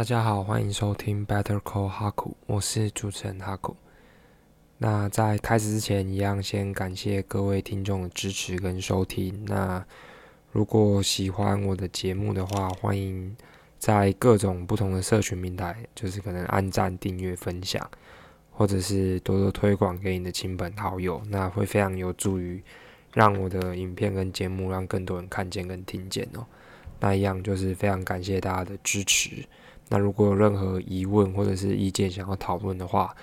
大家好，欢迎收听 Better Call 哈库，我是主持人哈库。那在开始之前，一样先感谢各位听众的支持跟收听。那如果喜欢我的节目的话，欢迎在各种不同的社群平台，就是可能按赞、订阅、分享，或者是多多推广给你的亲朋好友，那会非常有助于让我的影片跟节目让更多人看见跟听见哦。那一样就是非常感谢大家的支持。那如果有任何疑问或者是意见想要讨论的话，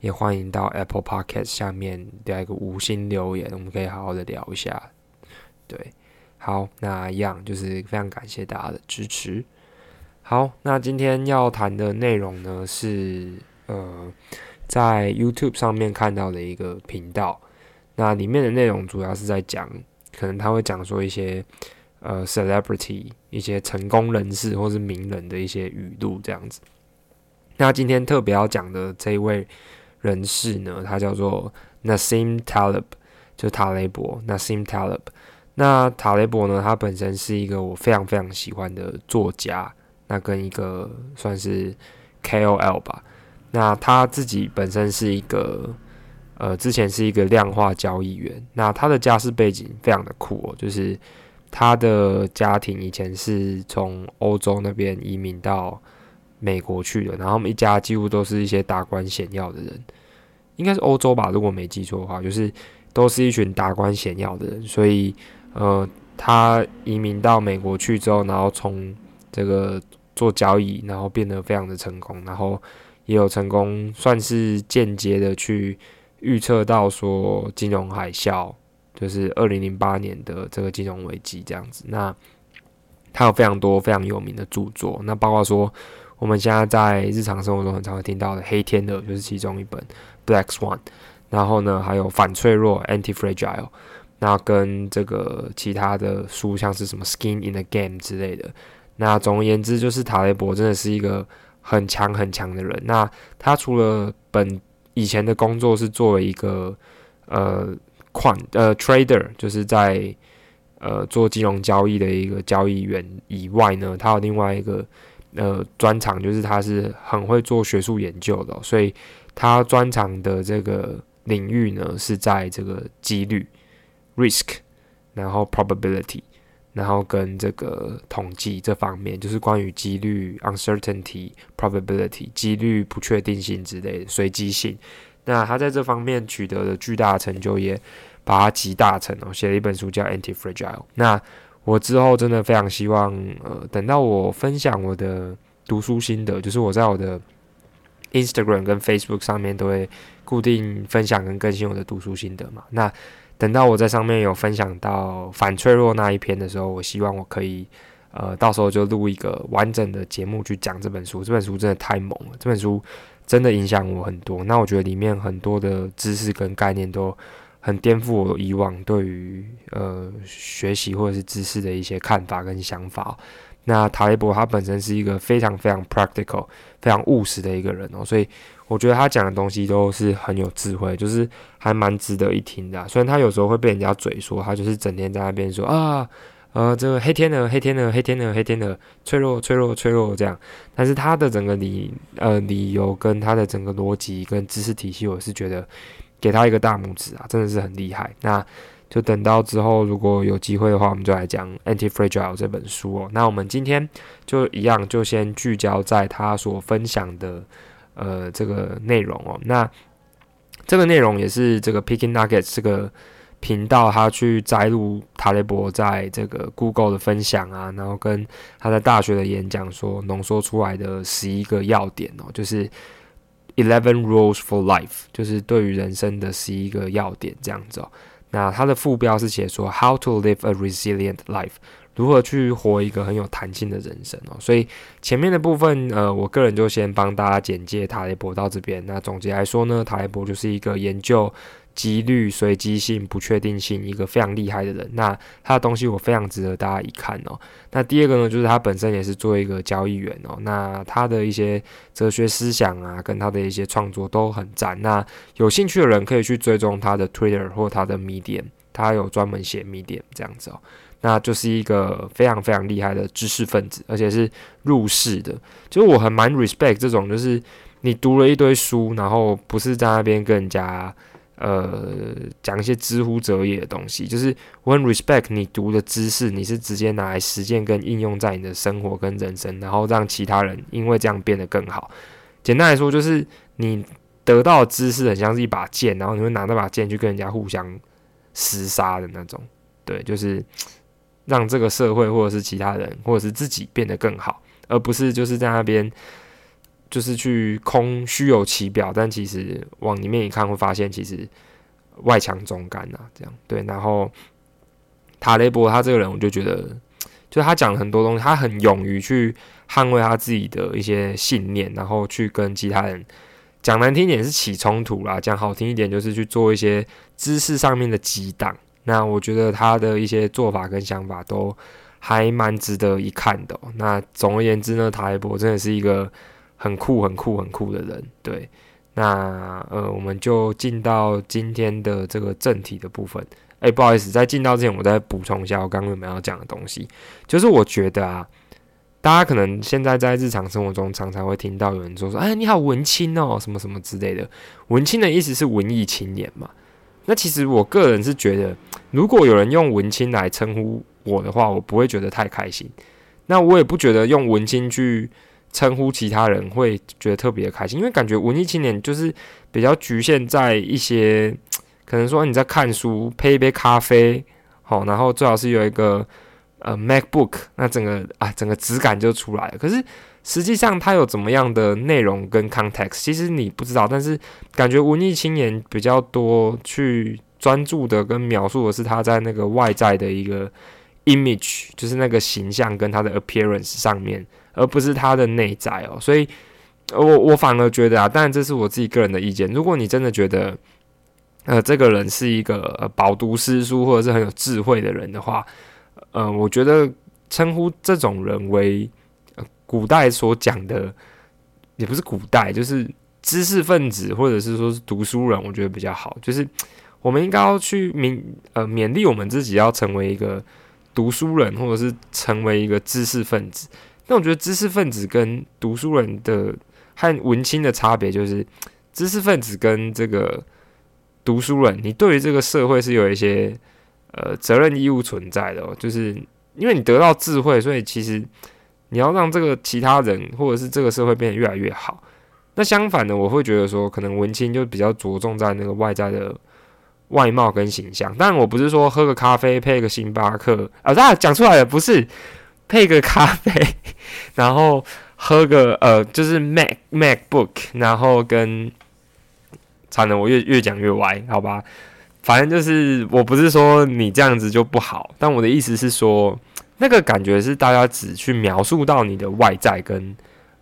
也欢迎到 Apple Podcast 下面留一个五星留言，我们可以好好的聊一下。对。好，那一样就是非常感谢大家的支持。好，那今天要谈的内容呢是呃，在 YouTube 上面看到的一个频道，那里面的内容主要是在讲，可能他会讲说一些呃 celebrity 一些成功人士或是名人的一些语录这样子。那今天特别要讲的这位人士呢，他叫做 Nassim Taleb，就塔雷伯 Nassim Taleb。那塔雷伯呢？他本身是一个我非常非常喜欢的作家，那跟一个算是 KOL 吧。那他自己本身是一个，呃，之前是一个量化交易员。那他的家世背景非常的酷哦，就是他的家庭以前是从欧洲那边移民到美国去的，然后他们一家几乎都是一些达官显要的人，应该是欧洲吧，如果没记错的话，就是都是一群达官显要的人，所以。呃，他移民到美国去之后，然后从这个做交易，然后变得非常的成功，然后也有成功，算是间接的去预测到说金融海啸，就是二零零八年的这个金融危机这样子。那他有非常多非常有名的著作，那包括说我们现在在日常生活中很常会听到的《黑天鹅》就是其中一本《Black Swan》，然后呢还有《反脆弱》（Anti-Fragile）。那跟这个其他的书，像是什么《Skin in the Game》之类的。那总而言之，就是塔雷伯真的是一个很强很强的人。那他除了本以前的工作是作为一个呃款呃 trader，就是在呃做金融交易的一个交易员以外呢，他有另外一个呃专长，就是他是很会做学术研究的。所以他专长的这个领域呢，是在这个几率。risk，然后 probability，然后跟这个统计这方面，就是关于几率 uncertainty probability 几率不确定性之类的随机性。那他在这方面取得了巨大成就，也把它集大成哦，写了一本书叫 Anti-Fragile。那我之后真的非常希望，呃，等到我分享我的读书心得，就是我在我的 Instagram 跟 Facebook 上面都会固定分享跟更新我的读书心得嘛。那等到我在上面有分享到反脆弱那一篇的时候，我希望我可以，呃，到时候就录一个完整的节目去讲这本书。这本书真的太猛了，这本书真的影响我很多。那我觉得里面很多的知识跟概念都很颠覆我以往对于呃学习或者是知识的一些看法跟想法。那塔雷博他本身是一个非常非常 practical、非常务实的一个人哦，所以。我觉得他讲的东西都是很有智慧，就是还蛮值得一听的。虽然他有时候会被人家嘴说，他就是整天在那边说啊，呃，这个黑天鹅，黑天鹅，黑天鹅，黑天鹅，脆弱，脆弱，脆弱这样。但是他的整个理呃理由跟他的整个逻辑跟知识体系，我是觉得给他一个大拇指啊，真的是很厉害。那就等到之后如果有机会的话，我们就来讲《Anti-Fragile》这本书哦。那我们今天就一样，就先聚焦在他所分享的。呃，这个内容哦，那这个内容也是这个 Picking Nuggets 这个频道，他去摘录塔雷伯在这个 Google 的分享啊，然后跟他在大学的演讲说浓缩出来的十一个要点哦，就是 Eleven Rules for Life，就是对于人生的十一个要点这样子哦。那它的副标是写说 How to live a resilient life。如何去活一个很有弹性的人生哦？所以前面的部分，呃，我个人就先帮大家简介塔雷伯到这边。那总结来说呢，塔雷伯就是一个研究几率、随机性、不确定性一个非常厉害的人。那他的东西我非常值得大家一看哦。那第二个呢，就是他本身也是做一个交易员哦。那他的一些哲学思想啊，跟他的一些创作都很赞。那有兴趣的人可以去追踪他的 Twitter 或他的 Medium，他有专门写 Medium 这样子哦。那就是一个非常非常厉害的知识分子，而且是入世的。就是我很蛮 respect 这种，就是你读了一堆书，然后不是在那边跟人家呃讲一些知乎者也的东西，就是我很 respect 你读的知识，你是直接拿来实践跟应用在你的生活跟人生，然后让其他人因为这样变得更好。简单来说，就是你得到的知识很像是一把剑，然后你会拿那把剑去跟人家互相厮杀的那种。对，就是让这个社会或者是其他人或者是自己变得更好，而不是就是在那边就是去空虚有其表，但其实往里面一看会发现，其实外强中干呐。这样对，然后塔雷博他这个人，我就觉得，就他讲很多东西，他很勇于去捍卫他自己的一些信念，然后去跟其他人讲难听一点是起冲突啦，讲好听一点就是去做一些知识上面的激荡。那我觉得他的一些做法跟想法都还蛮值得一看的。那总而言之呢，塔雷博真的是一个很酷、很酷、很酷的人。对，那呃，我们就进到今天的这个正题的部分。哎，不好意思，在进到之前，我再补充一下我刚刚有没有讲的东西。就是我觉得啊，大家可能现在在日常生活中常常会听到有人说说，哎，你好文青哦，什么什么之类的。文青的意思是文艺青年嘛？那其实我个人是觉得，如果有人用文青来称呼我的话，我不会觉得太开心。那我也不觉得用文青去称呼其他人会觉得特别开心，因为感觉文艺青年就是比较局限在一些，可能说你在看书，配一杯咖啡，好，然后最好是有一个呃 MacBook，那整个啊整个质感就出来了。可是。实际上，它有怎么样的内容跟 context，其实你不知道。但是感觉文艺青年比较多去专注的跟描述的是他在那个外在的一个 image，就是那个形象跟他的 appearance 上面，而不是他的内在哦。所以，我我反而觉得啊，当然这是我自己个人的意见。如果你真的觉得，呃，这个人是一个饱读诗书或者是很有智慧的人的话，呃，我觉得称呼这种人为。古代所讲的也不是古代，就是知识分子或者是说是读书人，我觉得比较好。就是我们应该要去勉呃勉励我们自己要成为一个读书人，或者是成为一个知识分子。那我觉得知识分子跟读书人的和文青的差别，就是知识分子跟这个读书人，你对于这个社会是有一些呃责任义务存在的。哦，就是因为你得到智慧，所以其实。你要让这个其他人或者是这个社会变得越来越好，那相反的，我会觉得说，可能文青就比较着重在那个外在的外貌跟形象。但我不是说喝个咖啡配个星巴克啊，大家讲出来的不是配个咖啡，然后喝个呃，就是 Mac MacBook，然后跟，惨了，我越越讲越歪，好吧，反正就是我不是说你这样子就不好，但我的意思是说。那个感觉是大家只去描述到你的外在跟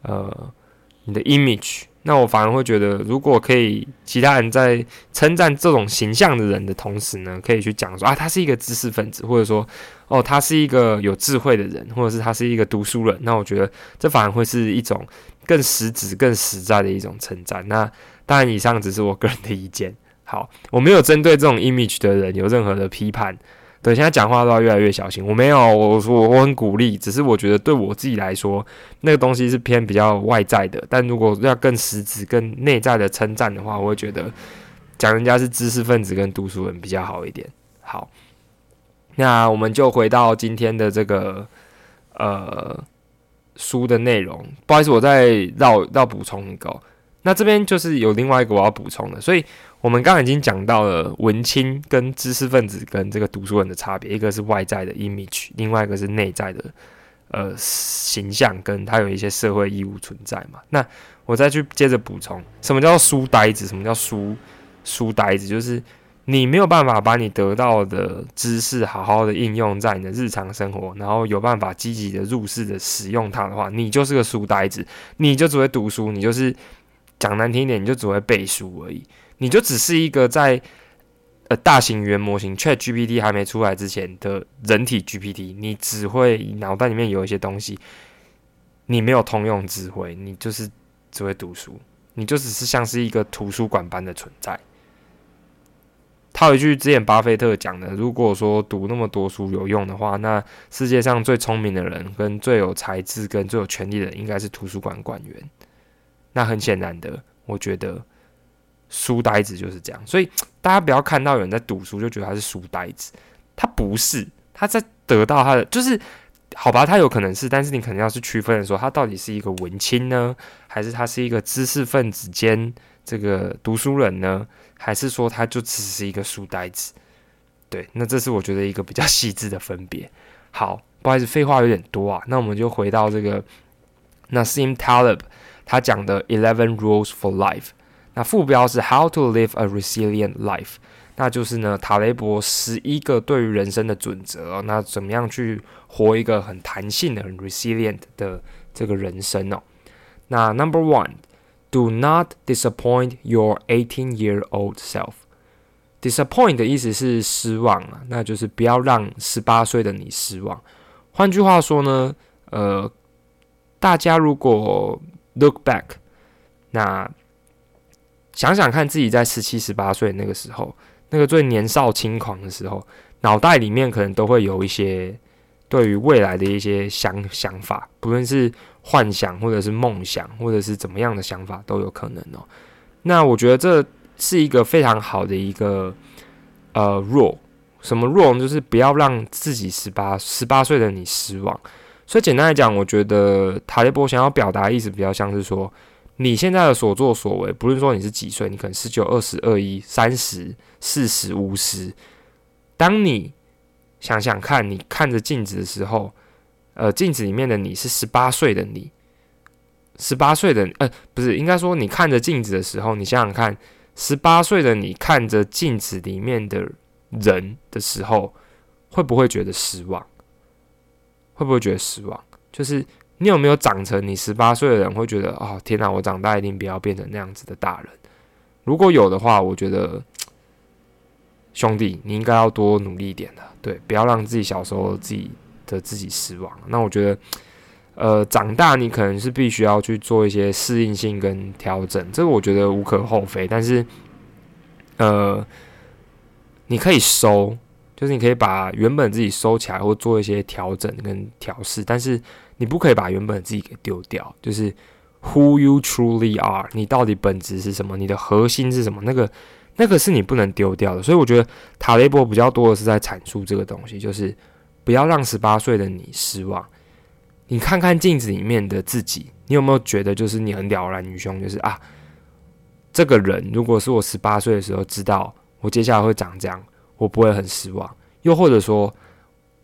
呃你的 image，那我反而会觉得，如果可以，其他人在称赞这种形象的人的同时呢，可以去讲说啊，他是一个知识分子，或者说哦，他是一个有智慧的人，或者是他是一个读书人，那我觉得这反而会是一种更实质、更实在的一种称赞。那当然，以上只是我个人的意见。好，我没有针对这种 image 的人有任何的批判。对，现在讲话都要越来越小心。我没有，我说我很鼓励，只是我觉得对我自己来说，那个东西是偏比较外在的。但如果要更实质、更内在的称赞的话，我会觉得讲人家是知识分子跟读书人比较好一点。好，那我们就回到今天的这个呃书的内容。不好意思，我再绕绕补充一个。那这边就是有另外一个我要补充的，所以。我们刚刚已经讲到了文青跟知识分子跟这个读书人的差别，一个是外在的 image，另外一个是内在的呃形象，跟他有一些社会义务存在嘛。那我再去接着补充，什么叫书呆子？什么叫书书呆子？就是你没有办法把你得到的知识好好的应用在你的日常生活，然后有办法积极的入世的使用它的话，你就是个书呆子，你就只会读书，你就是讲难听一点，你就只会背书而已。你就只是一个在呃大型语言模型 Chat GPT 还没出来之前的人体 GPT，你只会脑袋里面有一些东西，你没有通用智慧，你就是只会读书，你就只是像是一个图书馆般的存在。套一句之前巴菲特讲的，如果说读那么多书有用的话，那世界上最聪明的人、跟最有才智、跟最有权力的人，应该是图书馆馆员。那很显然的，我觉得书呆子就是这样。所以大家不要看到有人在读书就觉得他是书呆子，他不是，他在得到他的就是。好吧，他有可能是，但是你可能要是区分的说，他到底是一个文青呢，还是他是一个知识分子兼这个读书人呢，还是说他就只是一个书呆子？对，那这是我觉得一个比较细致的分别。好，不好意思，废话有点多啊，那我们就回到这个 Nassim Taleb 他讲的 Eleven Rules for Life，那副标是 How to Live a Resilient Life。那就是呢，塔雷伯十一个对于人生的准则。那怎么样去活一个很弹性的、很 resilient 的这个人生哦？那 Number one，do not disappoint your eighteen-year-old self。disappoint 的意思是失望啊，那就是不要让十八岁的你失望。换句话说呢，呃，大家如果 look back，那想想看自己在十七、十八岁那个时候。那个最年少轻狂的时候，脑袋里面可能都会有一些对于未来的一些想想法，不论是幻想或者是梦想，或者是怎么样的想法都有可能哦。那我觉得这是一个非常好的一个呃弱，什么弱就是不要让自己十八十八岁的你失望。所以简单来讲，我觉得塔利波想要表达意思比较像是说。你现在的所作所为，不论说你是几岁，你可能十九、二十、二一、三十、四十、五十。当你想想看，你看着镜子的时候，呃，镜子里面的你是十八岁的你，十八岁的呃，不是，应该说你看着镜子的时候，你想想看，十八岁的你看着镜子里面的人的时候，会不会觉得失望？会不会觉得失望？就是。你有没有长成你十八岁的人会觉得哦天哪，我长大一定不要变成那样子的大人？如果有的话，我觉得兄弟你应该要多努力一点的，对，不要让自己小时候自己的自己失望。那我觉得，呃，长大你可能是必须要去做一些适应性跟调整，这个我觉得无可厚非。但是，呃，你可以收，就是你可以把原本自己收起来，或做一些调整跟调试，但是。你不可以把原本自己给丢掉，就是 who you truly are，你到底本质是什么？你的核心是什么？那个那个是你不能丢掉的。所以我觉得塔雷伯比较多的是在阐述这个东西，就是不要让十八岁的你失望。你看看镜子里面的自己，你有没有觉得就是你很了然于胸？就是啊，这个人如果是我十八岁的时候知道我接下来会长这样，我不会很失望。又或者说。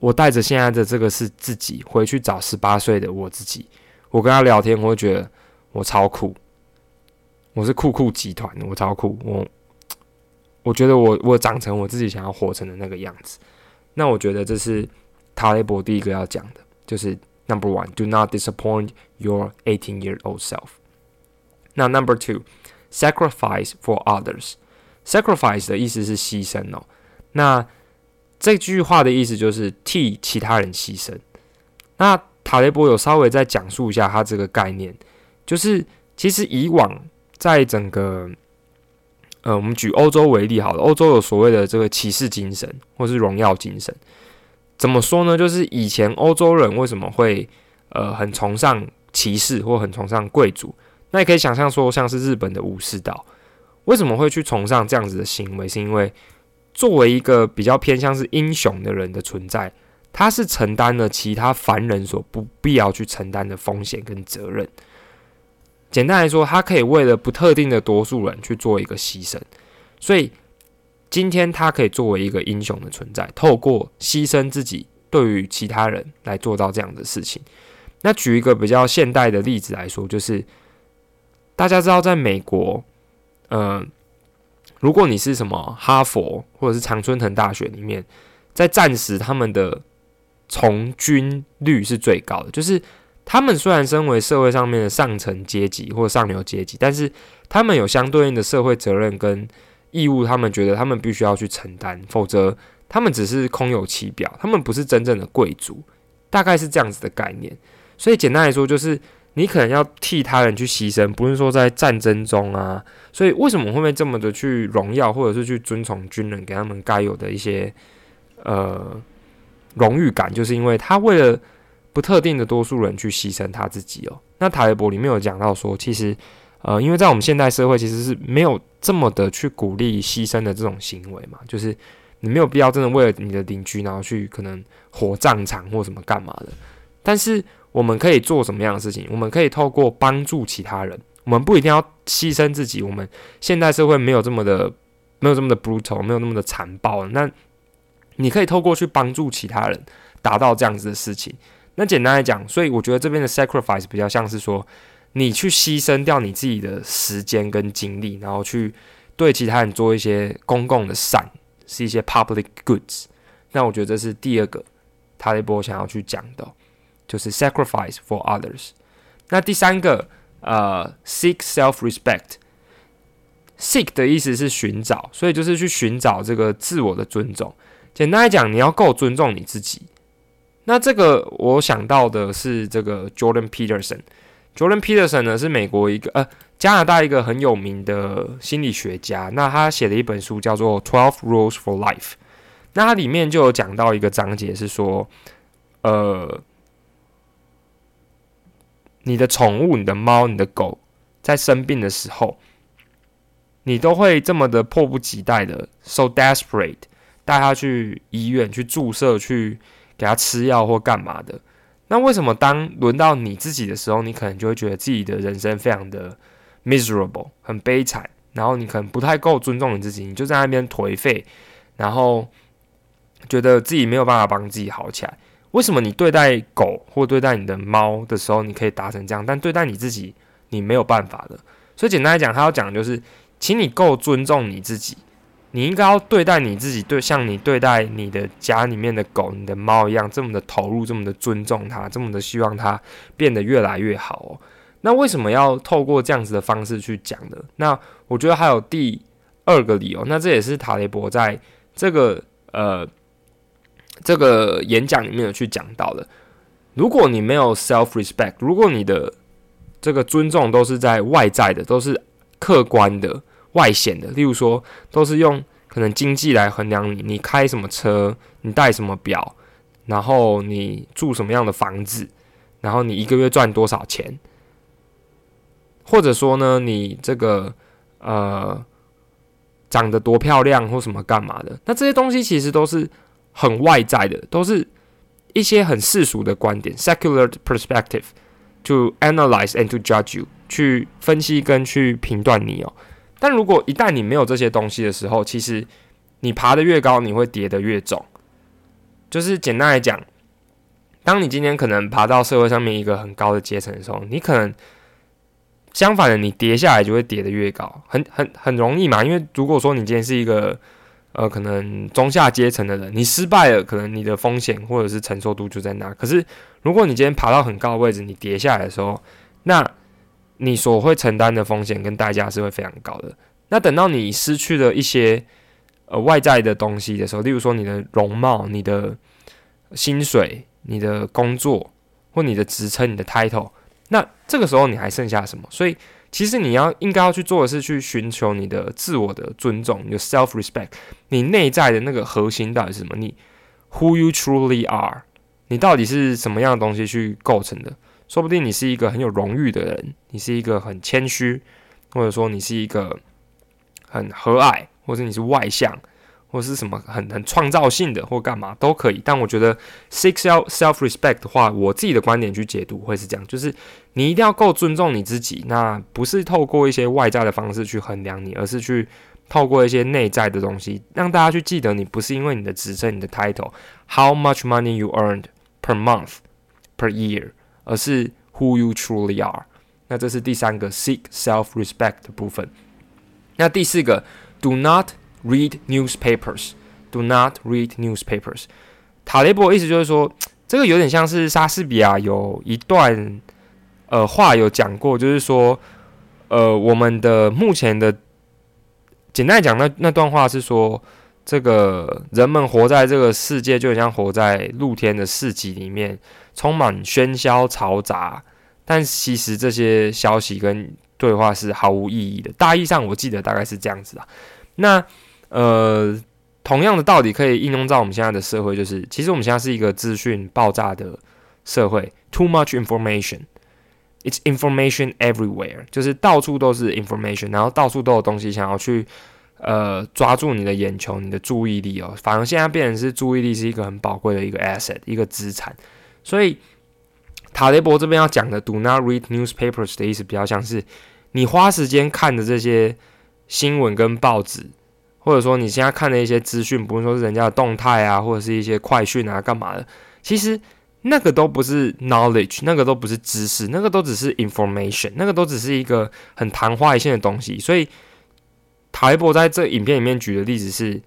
我带着现在的这个是自己回去找十八岁的我自己，我跟他聊天，我会觉得我超酷，我是酷酷集团，我超酷，我我觉得我我长成我自己想要活成的那个样子。那我觉得这是塔雷伯第一个要讲的，就是 Number one，do not disappoint your eighteen-year-old self。那 Number two，sacrifice for others。sacrifice 的意思是牺牲哦。那这句话的意思就是替其他人牺牲。那塔雷波有稍微再讲述一下他这个概念，就是其实以往在整个，呃，我们举欧洲为例好了，欧洲有所谓的这个骑士精神或是荣耀精神。怎么说呢？就是以前欧洲人为什么会呃很崇尚骑士或很崇尚贵族？那也可以想象说，像是日本的武士道，为什么会去崇尚这样子的行为？是因为作为一个比较偏向是英雄的人的存在，他是承担了其他凡人所不必要去承担的风险跟责任。简单来说，他可以为了不特定的多数人去做一个牺牲，所以今天他可以作为一个英雄的存在，透过牺牲自己对于其他人来做到这样的事情。那举一个比较现代的例子来说，就是大家知道，在美国，嗯。如果你是什么哈佛或者是常春藤大学里面，在战时他们的从军率是最高的，就是他们虽然身为社会上面的上层阶级或上流阶级，但是他们有相对应的社会责任跟义务，他们觉得他们必须要去承担，否则他们只是空有其表，他们不是真正的贵族，大概是这样子的概念。所以简单来说，就是。你可能要替他人去牺牲，不是说在战争中啊。所以为什么会被这么的去荣耀，或者是去尊崇军人，给他们该有的一些呃荣誉感，就是因为他为了不特定的多数人去牺牲他自己哦。那塔雷伯里面有讲到说，其实呃，因为在我们现代社会，其实是没有这么的去鼓励牺牲的这种行为嘛，就是你没有必要真的为了你的邻居，然后去可能火葬场或什么干嘛的。但是我们可以做什么样的事情？我们可以透过帮助其他人，我们不一定要牺牲自己。我们现代社会没有这么的，没有这么的 brutal，没有那么的残暴。那你可以透过去帮助其他人，达到这样子的事情。那简单来讲，所以我觉得这边的 sacrifice 比较像是说，你去牺牲掉你自己的时间跟精力，然后去对其他人做一些公共的善，是一些 public goods。那我觉得这是第二个塔雷波想要去讲的。就是 sacrifice for others。那第三个，呃，seek self-respect。seek 的意思是寻找，所以就是去寻找这个自我的尊重。简单来讲，你要够尊重你自己。那这个我想到的是这个 Jordan Peterson。Jordan Peterson 呢是美国一个呃加拿大一个很有名的心理学家。那他写了一本书叫做《Twelve Rules for Life》。那它里面就有讲到一个章节是说，呃。你的宠物、你的猫、你的狗在生病的时候，你都会这么的迫不及待的，so desperate，带它去医院去注射、去给它吃药或干嘛的？那为什么当轮到你自己的时候，你可能就会觉得自己的人生非常的 miserable，很悲惨，然后你可能不太够尊重你自己，你就在那边颓废，然后觉得自己没有办法帮自己好起来。为什么你对待狗或对待你的猫的时候，你可以达成这样，但对待你自己，你没有办法的？所以简单来讲，他要讲的就是，请你够尊重你自己，你应该要对待你自己，对像你对待你的家里面的狗、你的猫一样，这么的投入，这么的尊重它，这么的希望它变得越来越好。哦。那为什么要透过这样子的方式去讲呢？那我觉得还有第二个理由，那这也是塔雷博在这个呃。这个演讲里面有去讲到的，如果你没有 self respect，如果你的这个尊重都是在外在的，都是客观的、外显的，例如说都是用可能经济来衡量你，你开什么车，你戴什么表，然后你住什么样的房子，然后你一个月赚多少钱，或者说呢，你这个呃长得多漂亮或什么干嘛的，那这些东西其实都是。很外在的，都是一些很世俗的观点 （secular perspective） to analyze and to judge you，去分析跟去评断你哦。但如果一旦你没有这些东西的时候，其实你爬得越高，你会跌得越重。就是简单来讲，当你今天可能爬到社会上面一个很高的阶层的时候，你可能相反的，你跌下来就会跌得越高，很很很容易嘛。因为如果说你今天是一个呃，可能中下阶层的人，你失败了，可能你的风险或者是承受度就在那。可是，如果你今天爬到很高的位置，你跌下来的时候，那你所会承担的风险跟代价是会非常高的。那等到你失去了一些呃外在的东西的时候，例如说你的容貌、你的薪水、你的工作或你的职称、你的 title，那这个时候你还剩下什么？所以。其实你要应该要去做的是去寻求你的自我的尊重，你的 self respect，你内在的那个核心到底是什么？你 who you truly are，你到底是什么样的东西去构成的？说不定你是一个很有荣誉的人，你是一个很谦虚，或者说你是一个很和蔼，或者你是外向。或者是什么很很创造性的，或干嘛都可以。但我觉得 seek self self respect 的话，我自己的观点去解读会是这样：，就是你一定要够尊重你自己，那不是透过一些外在的方式去衡量你，而是去透过一些内在的东西，让大家去记得你，不是因为你的职称、你的 title，how much money you earned per month per year，而是 who you truly are。那这是第三个 seek self respect 的部分。那第四个 do not Read newspapers. Do not read newspapers. 塔雷伯意思就是说，这个有点像是莎士比亚有一段呃话有讲过，就是说，呃，我们的目前的简单讲，那那段话是说，这个人们活在这个世界，就像活在露天的市集里面，充满喧嚣嘈杂，但其实这些消息跟对话是毫无意义的。大意上我记得大概是这样子啊。那呃，同样的道理可以应用在我们现在的社会，就是其实我们现在是一个资讯爆炸的社会，too much information It's information everywhere，就是到处都是 information，然后到处都有东西想要去呃抓住你的眼球、你的注意力哦。反而现在变成是注意力是一个很宝贵的一个 asset，一个资产，所以。塔雷伯这边要讲的 “do not read newspapers” 的意思比较像是，你花时间看的这些新闻跟报纸，或者说你现在看的一些资讯，不是说是人家的动态啊，或者是一些快讯啊，干嘛的？其实那个都不是 knowledge，那个都不是知识，那个都只是 information，那个都只是一个很昙花一现的东西。所以塔雷伯在这影片里面举的例子是，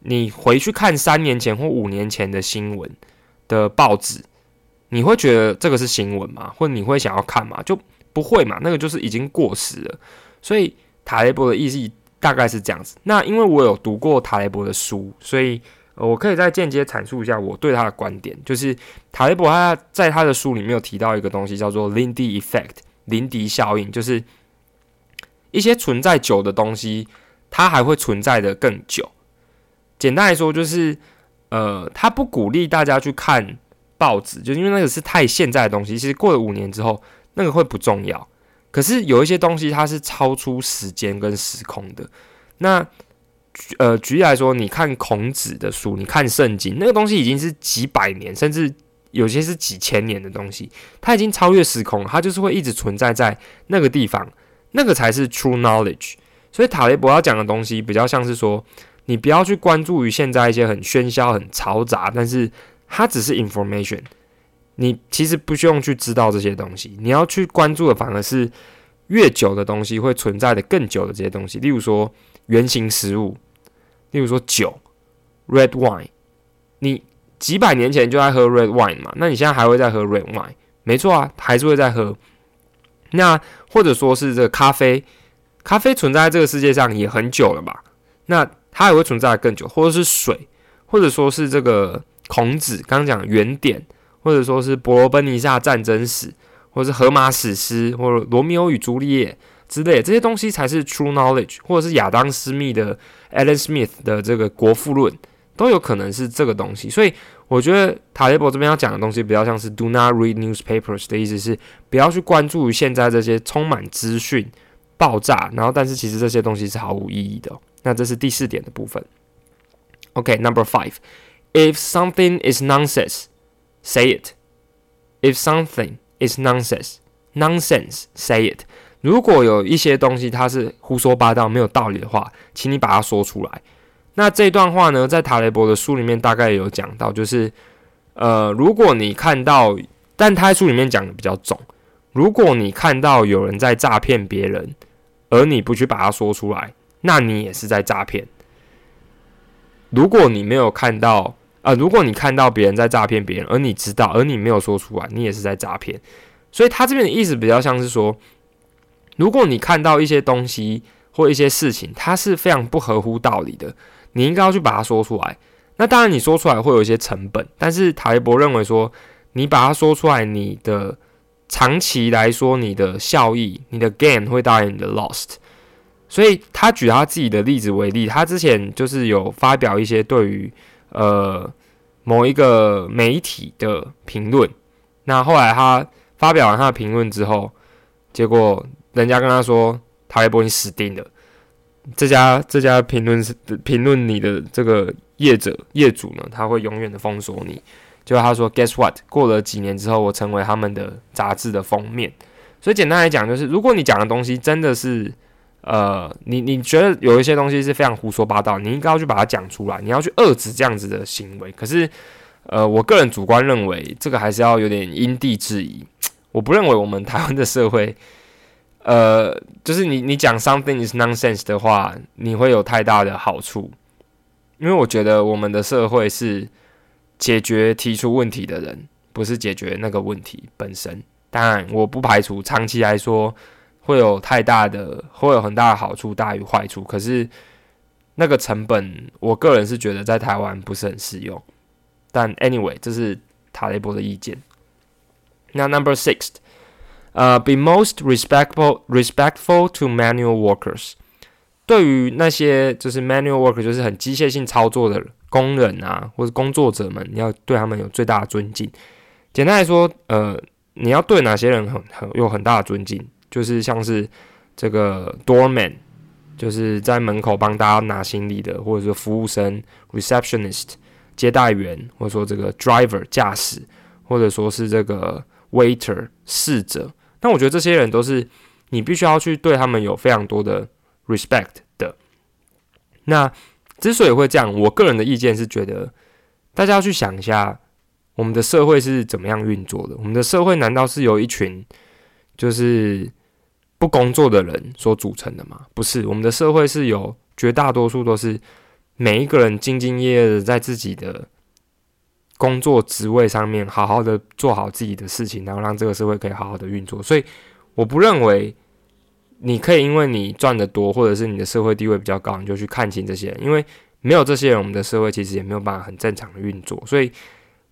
你回去看三年前或五年前的新闻的报纸。你会觉得这个是新闻吗？或你会想要看吗？就不会嘛，那个就是已经过时了。所以塔雷伯的意思大概是这样子。那因为我有读过塔雷伯的书，所以我可以再间接阐述一下我对他的观点。就是塔雷伯他在他的书里面有提到一个东西，叫做 Lindy Effect（ 林迪效应），就是一些存在久的东西，它还会存在的更久。简单来说，就是呃，他不鼓励大家去看。报纸就因为那个是太现在的东西，其实过了五年之后，那个会不重要。可是有一些东西它是超出时间跟时空的。那呃，举例来说，你看孔子的书，你看圣经，那个东西已经是几百年，甚至有些是几千年的东西，它已经超越时空，它就是会一直存在在那个地方，那个才是 true knowledge。所以塔雷博要讲的东西，比较像是说，你不要去关注于现在一些很喧嚣、很嘈杂，但是。它只是 information，你其实不需要去知道这些东西，你要去关注的反而是越久的东西会存在的更久的这些东西，例如说圆形食物，例如说酒，red wine，你几百年前就在喝 red wine 嘛，那你现在还会在喝 red wine？没错啊，还是会在喝。那或者说是这个咖啡，咖啡存在这个世界上也很久了吧？那它也会存在更久，或者是水，或者说是这个。孔子刚刚讲原点，或者说是伯罗奔尼撒战争史，或者是荷马史诗，或者罗密欧与朱丽叶之类，这些东西才是 true knowledge，或者是亚当斯密的 Alan Smith 的这个国富论，都有可能是这个东西。所以我觉得塔雷伯这边要讲的东西比较像是 do not read newspapers 的意思是不要去关注于现在这些充满资讯爆炸，然后但是其实这些东西是毫无意义的。那这是第四点的部分。OK，Number five。If something is nonsense, say it. If something is nonsense, nonsense, say it. 如果有一些东西它是胡说八道、没有道理的话，请你把它说出来。那这段话呢，在塔雷伯的书里面大概有讲到，就是呃，如果你看到，但他书里面讲的比较重。如果你看到有人在诈骗别人，而你不去把它说出来，那你也是在诈骗。如果你没有看到，啊，如果你看到别人在诈骗别人，而你知道，而你没有说出来，你也是在诈骗。所以他这边的意思比较像是说，如果你看到一些东西或一些事情，它是非常不合乎道理的，你应该要去把它说出来。那当然，你说出来会有一些成本，但是台博认为说，你把它说出来，你的长期来说，你的效益，你的 gain 会大于你的 lost。所以他举他自己的例子为例，他之前就是有发表一些对于。呃，某一个媒体的评论，那后来他发表完他的评论之后，结果人家跟他说：“塔雷波，你死定了！这家这家评论是评论你的这个业者业主呢，他会永远的封锁你。”就他说：“Guess what？过了几年之后，我成为他们的杂志的封面。”所以简单来讲，就是如果你讲的东西真的是。呃，你你觉得有一些东西是非常胡说八道，你应该要去把它讲出来，你要去遏制这样子的行为。可是，呃，我个人主观认为，这个还是要有点因地制宜。我不认为我们台湾的社会，呃，就是你你讲 something is nonsense 的话，你会有太大的好处，因为我觉得我们的社会是解决提出问题的人，不是解决那个问题本身。当然，我不排除长期来说。会有太大的，会有很大的好处大于坏处。可是那个成本，我个人是觉得在台湾不是很适用。但 anyway，这是塔雷伯的意见。那 number six，呃，be most respectful respectful to manual workers。对于那些就是 manual worker，就是很机械性操作的工人啊，或者工作者们，你要对他们有最大的尊敬。简单来说，呃，你要对哪些人很很有很大的尊敬，就是像是这个 doorman，就是在门口帮大家拿行李的，或者说服务生 receptionist 接待员，或者说这个 driver 驾驶，或者说是这个 waiter 侍者。那我觉得这些人都是你必须要去对他们有非常多的。respect 的那之所以会这样，我个人的意见是觉得大家要去想一下，我们的社会是怎么样运作的？我们的社会难道是由一群就是不工作的人所组成的吗？不是，我们的社会是有绝大多数都是每一个人兢兢业业的在自己的工作职位上面好好的做好自己的事情，然后让这个社会可以好好的运作。所以我不认为。你可以因为你赚的多，或者是你的社会地位比较高，你就去看清这些人。因为没有这些人，我们的社会其实也没有办法很正常的运作。所以，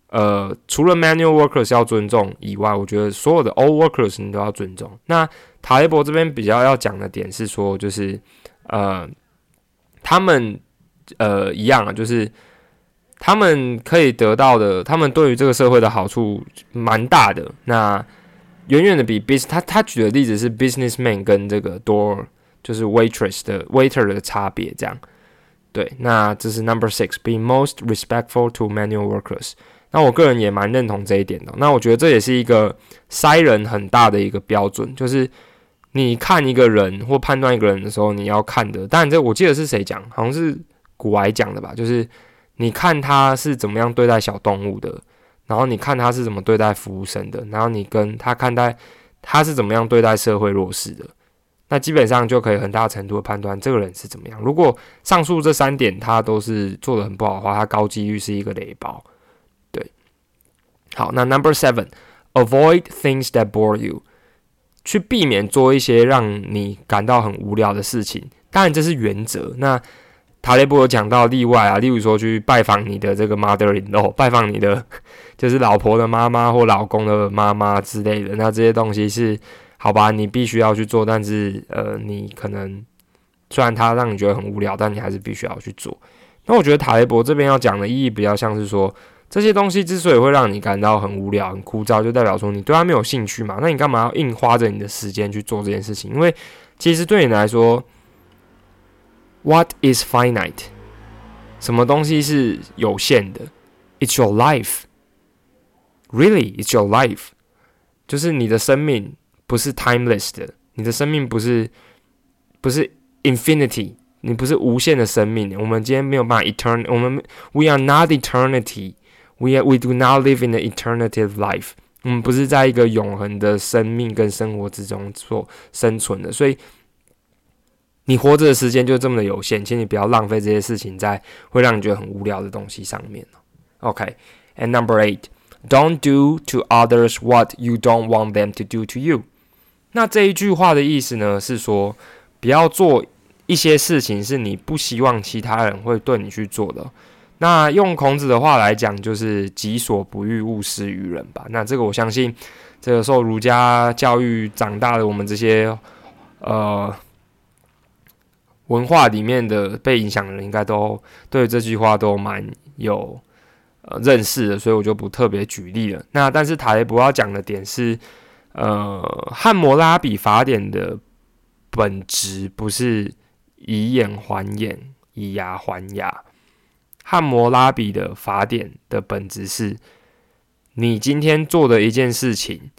呃，除了 manual workers 要尊重以外，我觉得所有的 all workers 你都要尊重。那塔雷伯这边比较要讲的点是说，就是呃，他们呃一样啊，就是他们可以得到的，他们对于这个社会的好处蛮大的。那远远的比 bus 他他举的例子是 businessman 跟这个 door 就是 waitress 的 waiter 的差别，这样对。那这是 number six，be most respectful to manual workers。那我个人也蛮认同这一点的。那我觉得这也是一个筛人很大的一个标准，就是你看一个人或判断一个人的时候，你要看的。但，这我记得是谁讲，好像是古埃讲的吧，就是你看他是怎么样对待小动物的。然后你看他是怎么对待服务生的，然后你跟他看待他是怎么样对待社会弱势的，那基本上就可以很大程度的判断这个人是怎么样。如果上述这三点他都是做的很不好的话，他高几率是一个雷包。对，好，那 Number Seven，avoid things that bore you，去避免做一些让你感到很无聊的事情。当然这是原则。那塔雷波有讲到例外啊，例如说去拜访你的这个 mother-in-law，拜访你的 就是老婆的妈妈或老公的妈妈之类的。那这些东西是好吧，你必须要去做，但是呃，你可能虽然它让你觉得很无聊，但你还是必须要去做。那我觉得塔雷伯这边要讲的意义比较像是说，这些东西之所以会让你感到很无聊、很枯燥，就代表说你对它没有兴趣嘛。那你干嘛要硬花着你的时间去做这件事情？因为其实对你来说 ，What is finite？什么东西是有限的？It's your life. Really, it's your life. 就是你的生命不是 timeless 的，你的生命不是不是 infinity，你不是无限的生命。我们今天没有办法 etern，我们 we are not eternity. We are, we do not live in the eternity of life. 我们不是在一个永恒的生命跟生活之中做生存的，所以。 你活着的时间就这么的有限，请你不要浪费这些事情在会让你觉得很无聊的东西上面 OK，and number eight，don't do to others what you don't want them to do to you。那这一句话的意思呢，是说不要做一些事情是你不希望其他人会对你去做的。那用孔子的话来讲，就是己所不欲，勿施于人吧。那这个我相信，这个受儒家教育长大的我们这些呃。文化里面的被影响的人，应该都对这句话都蛮有呃认识的，所以我就不特别举例了。那但是塔雷博要讲的点是，呃，汉谟拉比法典的本质不是以眼还眼，以牙还牙。汉谟拉比的法典的本质是，你今天做的一件事情，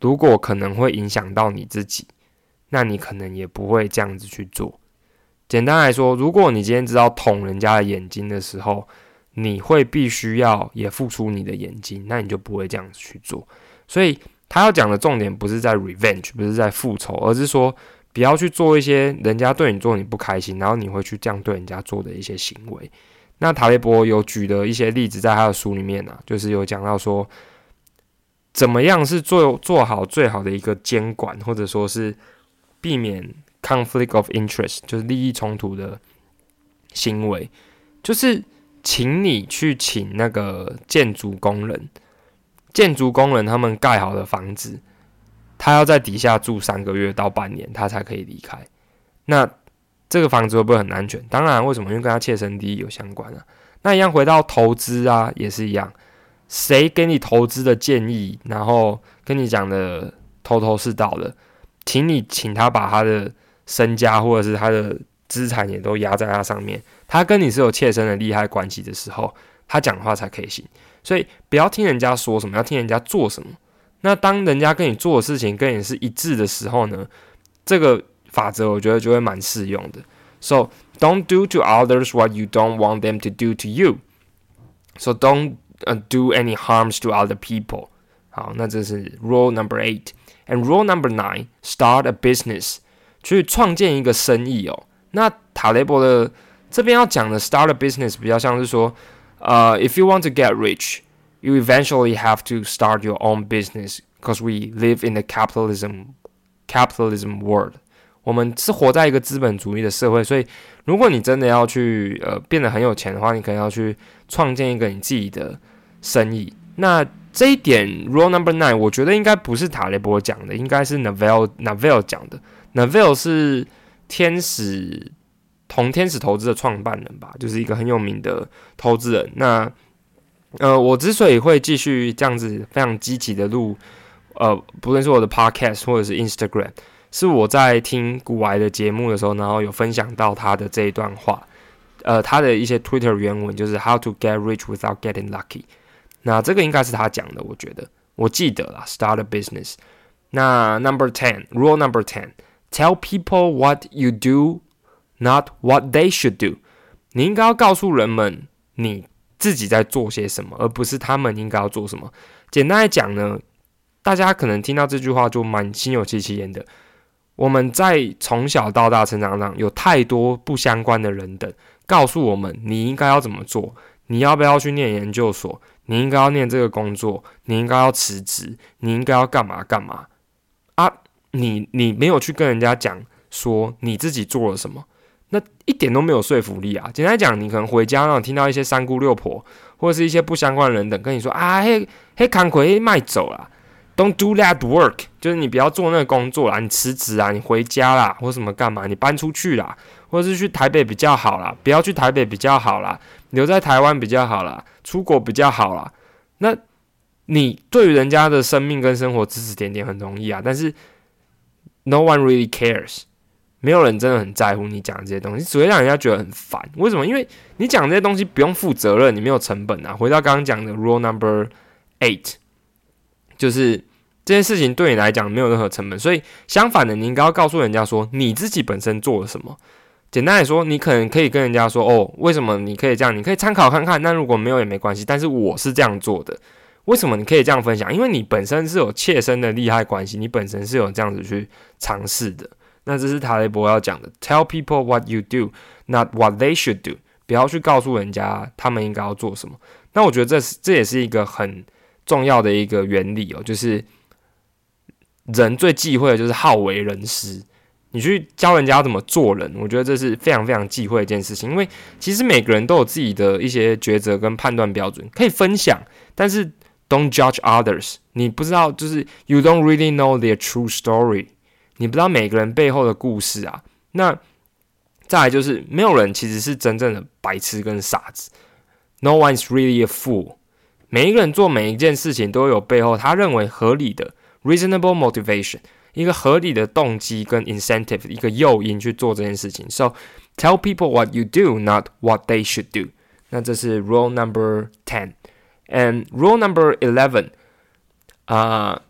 如果可能会影响到你自己，那你可能也不会这样子去做。简单来说，如果你今天知道捅人家的眼睛的时候，你会必须要也付出你的眼睛，那你就不会这样子去做。所以他要讲的重点不是在 revenge，不是在复仇，而是说不要去做一些人家对你做你不开心，然后你会去这样对人家做的一些行为。那塔雷伯有举的一些例子在他的书里面呢，就是有讲到说，怎么样是做做好最好的一个监管，或者说是避免。Conflict of interest 就是利益冲突的行为，就是请你去请那个建筑工人，建筑工人他们盖好的房子，他要在底下住三个月到半年，他才可以离开。那这个房子会不会很安全？当然，为什么？因为跟他切身利益有相关啊。那一样回到投资啊，也是一样。谁给你投资的建议，然后跟你讲的头头是道的，请你请他把他的身家或者是他的资产也都压在他上面。他跟你是有切身的利害关系的时候，他讲话才可以行。所以不要听人家说什么，要听人家做什么。那当人家跟你做的事情跟你是一致的时候呢，这个法则我觉得就会蛮适用的。So don't do to others what you don't want them to do to you. So don't do any harms to other people. 好，那这是 rule number eight. And rule number nine, start a business. 去创建一个生意哦。那塔雷伯的这边要讲的 start a business 比较像是说，呃，if you want to get rich. you eventually have to start your own business because we live in the capitalism capitalism world。我们是活在一个资本主义的社会，所以如果你真的要去呃变得很有钱的话，你可能要去创建一个你自己的生意。那这一点，rule number nine，我觉得应该不是塔雷波讲的，应该是 Navel Navel 讲的。Navel 是天使同天使投资的创办人吧，就是一个很有名的投资人。那呃，我之所以会继续这样子非常积极的录，呃，不论是我的 podcast 或者是 Instagram，是我在听古玩的节目的时候，然后有分享到他的这一段话，呃，他的一些 Twitter 原文就是 How to get rich without getting lucky。那这个应该是他讲的，我觉得我记得啦，Start a business。那 Number ten rule number Ten Tell people what you do，not what they should do。你应该要告诉人们你。自己在做些什么，而不是他们应该要做什么。简单来讲呢，大家可能听到这句话就蛮心有戚戚焉的。我们在从小到大成长上，有太多不相关的人等告诉我们你应该要怎么做，你要不要去念研究所，你应该要念这个工作，你应该要辞职，你应该要干嘛干嘛啊？你你没有去跟人家讲说你自己做了什么。那一点都没有说服力啊！简单讲，你可能回家，然后听到一些三姑六婆或者是一些不相关的人等跟你说啊，嘿，嘿，康奎卖走了，Don't do that work，就是你不要做那个工作啦，你辞职啊，你回家啦，或什么干嘛，你搬出去啦，或者是去台北比较好啦，不要去台北比较好啦，留在台湾比较好啦，出国比较好啦。那你对于人家的生命跟生活指指点点很容易啊，但是 No one really cares。没有人真的很在乎你讲这些东西，只会让人家觉得很烦。为什么？因为你讲这些东西不用负责任，你没有成本啊。回到刚刚讲的 rule number eight，就是这件事情对你来讲没有任何成本，所以相反的，你应该要告诉人家说你自己本身做了什么。简单来说，你可能可以跟人家说：“哦，为什么你可以这样？你可以参考看看。那如果没有也没关系，但是我是这样做的。为什么你可以这样分享？因为你本身是有切身的利害关系，你本身是有这样子去尝试的。”那这是塔雷博要讲的，Tell people what you do, not what they should do。不要去告诉人家他们应该要做什么。那我觉得这是这也是一个很重要的一个原理哦，就是人最忌讳的就是好为人师。你去教人家怎么做人，我觉得这是非常非常忌讳一件事情。因为其实每个人都有自己的一些抉择跟判断标准，可以分享，但是 don't judge others。你不知道，就是 you don't really know their true story。你不知道每个人背后的故事啊，那再来就是没有人其实是真正的白痴跟傻子，No one is really a fool。每一个人做每一件事情都有背后他认为合理的 reasonable motivation，一个合理的动机跟 incentive，一个诱因去做这件事情。So tell people what you do, not what they should do。那这是 rule number ten。 And rule number eleven，啊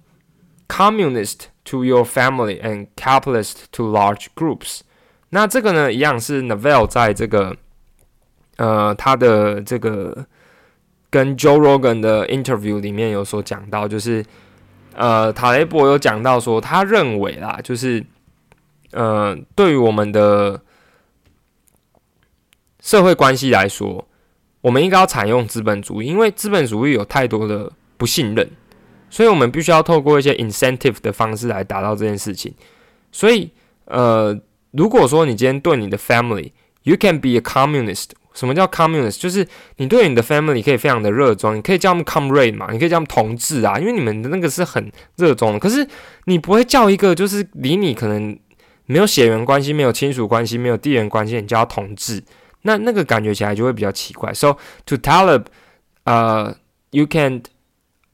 ，communist。To your family and capitalist to large groups。那这个呢，一样是 Navel 在这个呃他的这个跟 Joe Rogan 的 interview 里面有所讲到，就是呃塔雷伯有讲到说，他认为啦，就是呃对于我们的社会关系来说，我们应该要采用资本主义，因为资本主义有太多的不信任。所以我们必须要透过一些 incentive 的方式来达到这件事情。所以，呃，如果说你今天对你的 family，you can be a communist 什么叫 communist？就是你对你的 family 可以非常的热衷，你可以叫他们 comrade 嘛，你可以叫他们同志啊，因为你们的那个是很热衷的。可是你不会叫一个就是离你可能没有血缘关系、没有亲属关系、没有地缘关系，你叫他同志，那那个感觉起来就会比较奇怪。So to Talib，呃，you can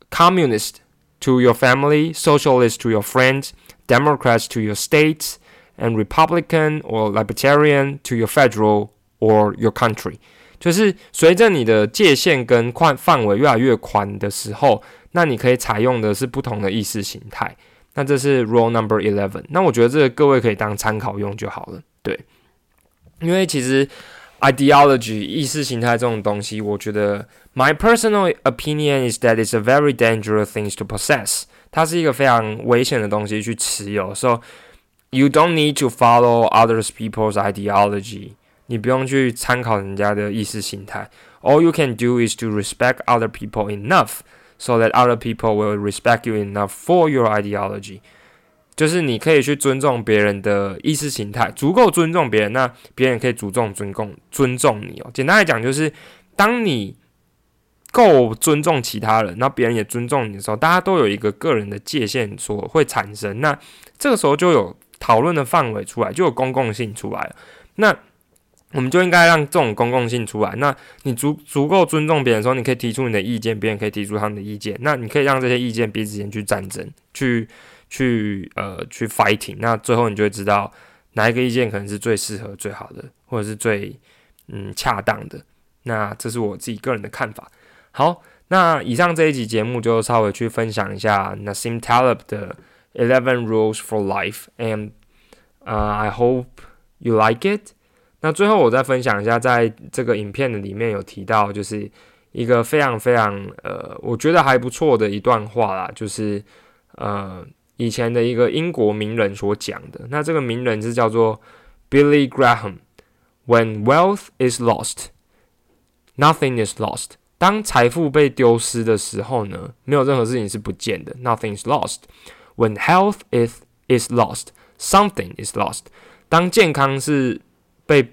communist to your family, socialist to your friends, Democrats to your states, and Republican or Libertarian to your federal or your country。就是随着你的界限跟宽范围越来越宽的时候，那你可以采用的是不同的意识形态。那这是 rule number eleven。那我觉得这个各位可以当参考用就好了。对，因为其实 ideology 意识形态这种东西，我觉得 my personal opinion is that it's a very dangerous thing to possess。它是一个非常危险的东西去持有。So you don't need to follow other people's ideology。你不用去参考人家的意识形态。All you can do is to respect other people enough so that other people will respect you enough for your ideology。 就是你可以去尊重别人的意识形态，足够尊重别人，那别人可以主动尊重尊重你哦。简单来讲，就是当你够尊重其他人，那别人也尊重你的时候，大家都有一个个人的界限所会产生，那这个时候就有讨论的范围出来，就有公共性出来了。那我们就应该让这种公共性出来。那你足足够尊重别人的时候，你可以提出你的意见，别人可以提出他们的意见。那你可以让这些意见彼此间去战争，去。去呃去 fighting，那最后你就会知道哪一个意见可能是最适合、最好的，或者是最嗯恰当的。那这是我自己个人的看法。好，那以上这一集节目就稍微去分享一下 Nassim Taleb 的 Eleven Rules for Life，and 呃 I hope you like it。那最后我再分享一下，在这个影片的里面有提到，就是一个非常非常呃，我觉得还不错的一段话啦，就是呃。以前的一个英国名人所讲的，那这个名人是叫做 Billy Graham。When wealth is lost, nothing is lost。当财富被丢失的时候呢，没有任何事情是不见的。Nothing is lost. When health is is lost, something is lost。当健康是被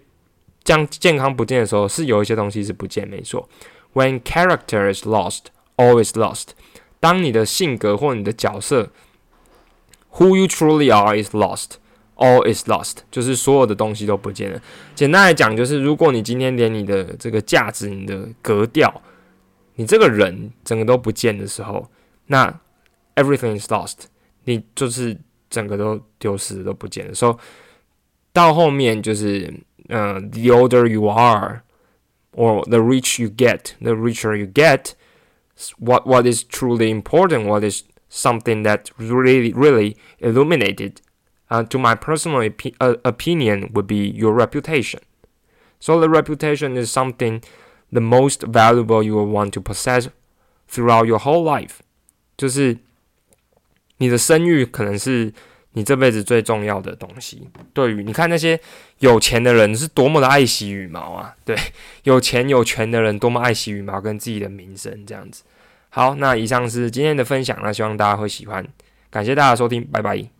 将健康不见的时候，是有一些东西是不见，没错。When character is lost, all is lost。当你的性格或你的角色 Who you truly are is lost, all is lost，就是所有的东西都不见了。简单来讲，就是如果你今天连你的这个价值、你的格调、你这个人整个都不见的时候，那 everything is lost，你就是整个都丢失都不见了。所以到后面就是，呃，the older you are or the rich you get, the richer you get, what what is truly important, what is something that really, really illuminated, uh, to my personal opi- uh, opinion, would be your reputation. So the reputation is something the most valuable you will want to possess throughout your whole life. 就是你的声誉可能是你这辈子最重要的东西。对于你看那些有钱的人是多么的爱惜羽毛啊！对，有钱有权的人多么爱惜羽毛跟自己的名声这样子。 好，那以上是今天的分享，那希望大家会喜欢，感谢大家收听，拜拜。